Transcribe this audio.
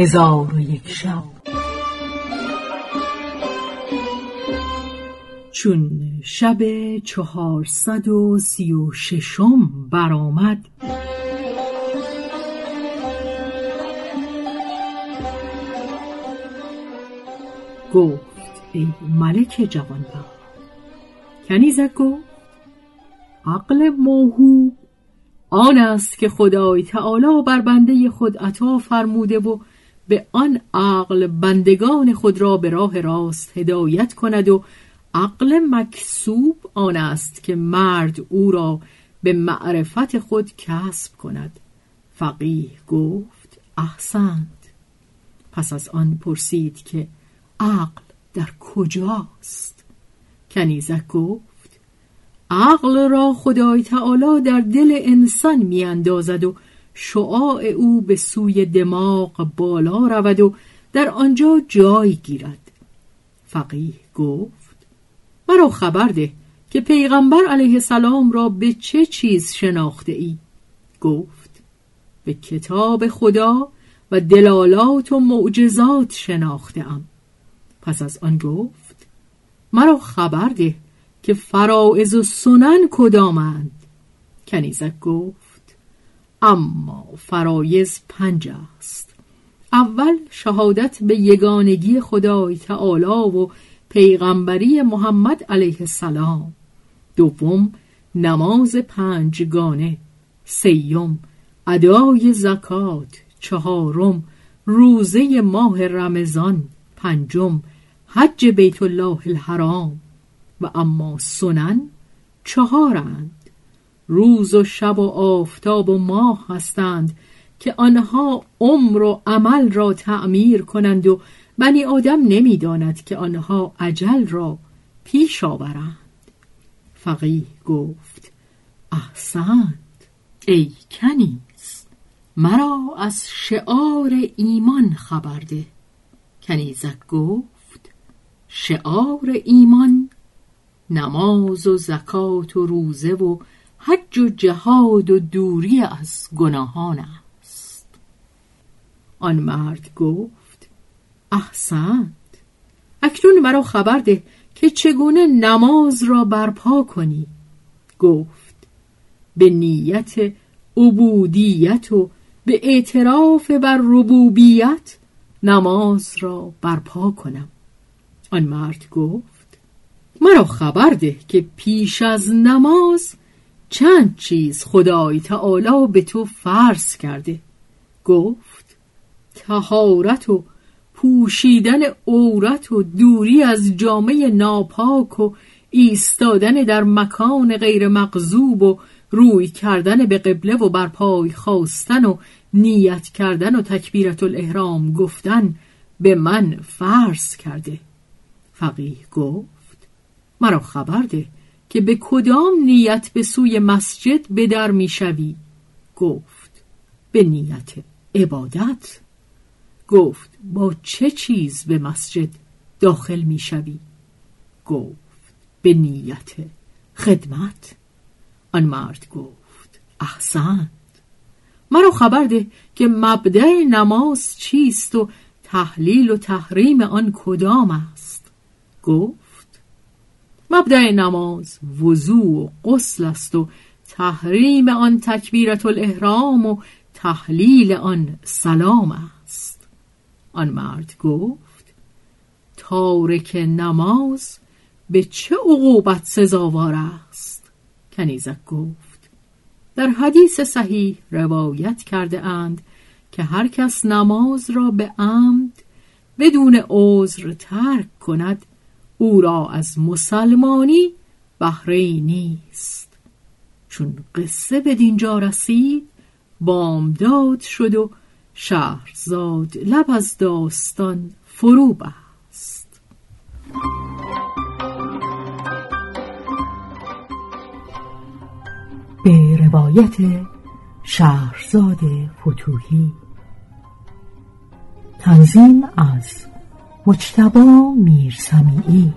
هزار و یک شب. چون شب چهارصد و سی و ششم برآمد گفت ای ملک جوانبخت کنیزک گفت عقل موهوب آن است که خدای تعالی بر بنده خود عطا فرموده و به آن عقل بندگان خود را به راه راست هدایت کند و عقل مکسوب آن است که مرد او را به معرفت خود کسب کند. فقیه گفت احسنت. پس از آن پرسید که عقل در کجاست؟ کنیزک گفت عقل را خدای تعالی در دل انسان میاندازد و شعاع او به سوی دماغ بالا رود و در آنجا جای گیرد. فقیه گفت مرا خبر ده که پیغمبر علیه السلام را به چه چیز شناخته ای؟ گفت به کتاب خدا و دلالات و معجزات شناخته ام. پس از آن گفت مرا خبر ده که فرائض و سنن کدامند؟ کنیزک گفت اما فرایز پنج است. اول شهادت به یگانگی خدای تعالی و پیغمبری محمد علیه السلام. دوم نماز پنجگانه سیوم ادای زکات. چهارم روزه ماه رمضان. پنجم حج بیت الله الحرام. و اما سنن چهارند روز و شب و آفتاب و ماه هستند که آنها عمر و عمل را تعمیر کنند و بنی آدم نمی‌داند که آنها عجل را پیش آورند. فقیه گفت احسنت ای کنیز مرا از شعار ایمان خبر ده. کنیزک گفت شعار ایمان نماز و زکات و روزه و حج و جهاد و دوری از گناهان است. آن مرد گفت احسنت اکنون مرا خبر ده که چگونه نماز را برپا کنی. گفت به نیت عبودیت و به اعتراف بر ربوبیت نماز را برپا کنم. آن مرد گفت مرا خبر ده که پیش از نماز چند چیز خدای تعالی به تو فرض کرده. گفت تهارت و پوشیدن عورت و دوری از جامعه ناپاک و ایستادن در مکان غیر مغزوب و روی کردن به قبله و بر پای خواستن و نیت کردن و تکبیرت الاحرام گفتن به من فرض کرده. فقیه گفت مرا خبر ده که به کدام نیت به سوی مسجد به در می‌شوی؟ گفت به نیت عبادت. گفت با چه چیز به مسجد داخل می‌شوی؟ گفت به نیت خدمت. آن مرد گفت احسنت. مرا خبر ده که مبدع نماز چیست و تحلیل و تحریم آن کدام است؟ گفت مبدع نماز وضوع و غسل است و تحریم آن تکبیرت الاحرام و تحلیل آن سلام است. آن مرد گفت تارک نماز به چه عقوبت سزاوار است؟ کنیزک گفت در حدیث صحیح روایت کرده اند که هر کس نماز را به عمد بدون عذر ترک کند او را از مسلمانی بهره نیست. چون قصه به دینجا رسید بامداد شد و شهرزاد لب از داستان فرو بست. به روایت شهرزاد فتوهی تنظیم از مجتبا میرسمیعی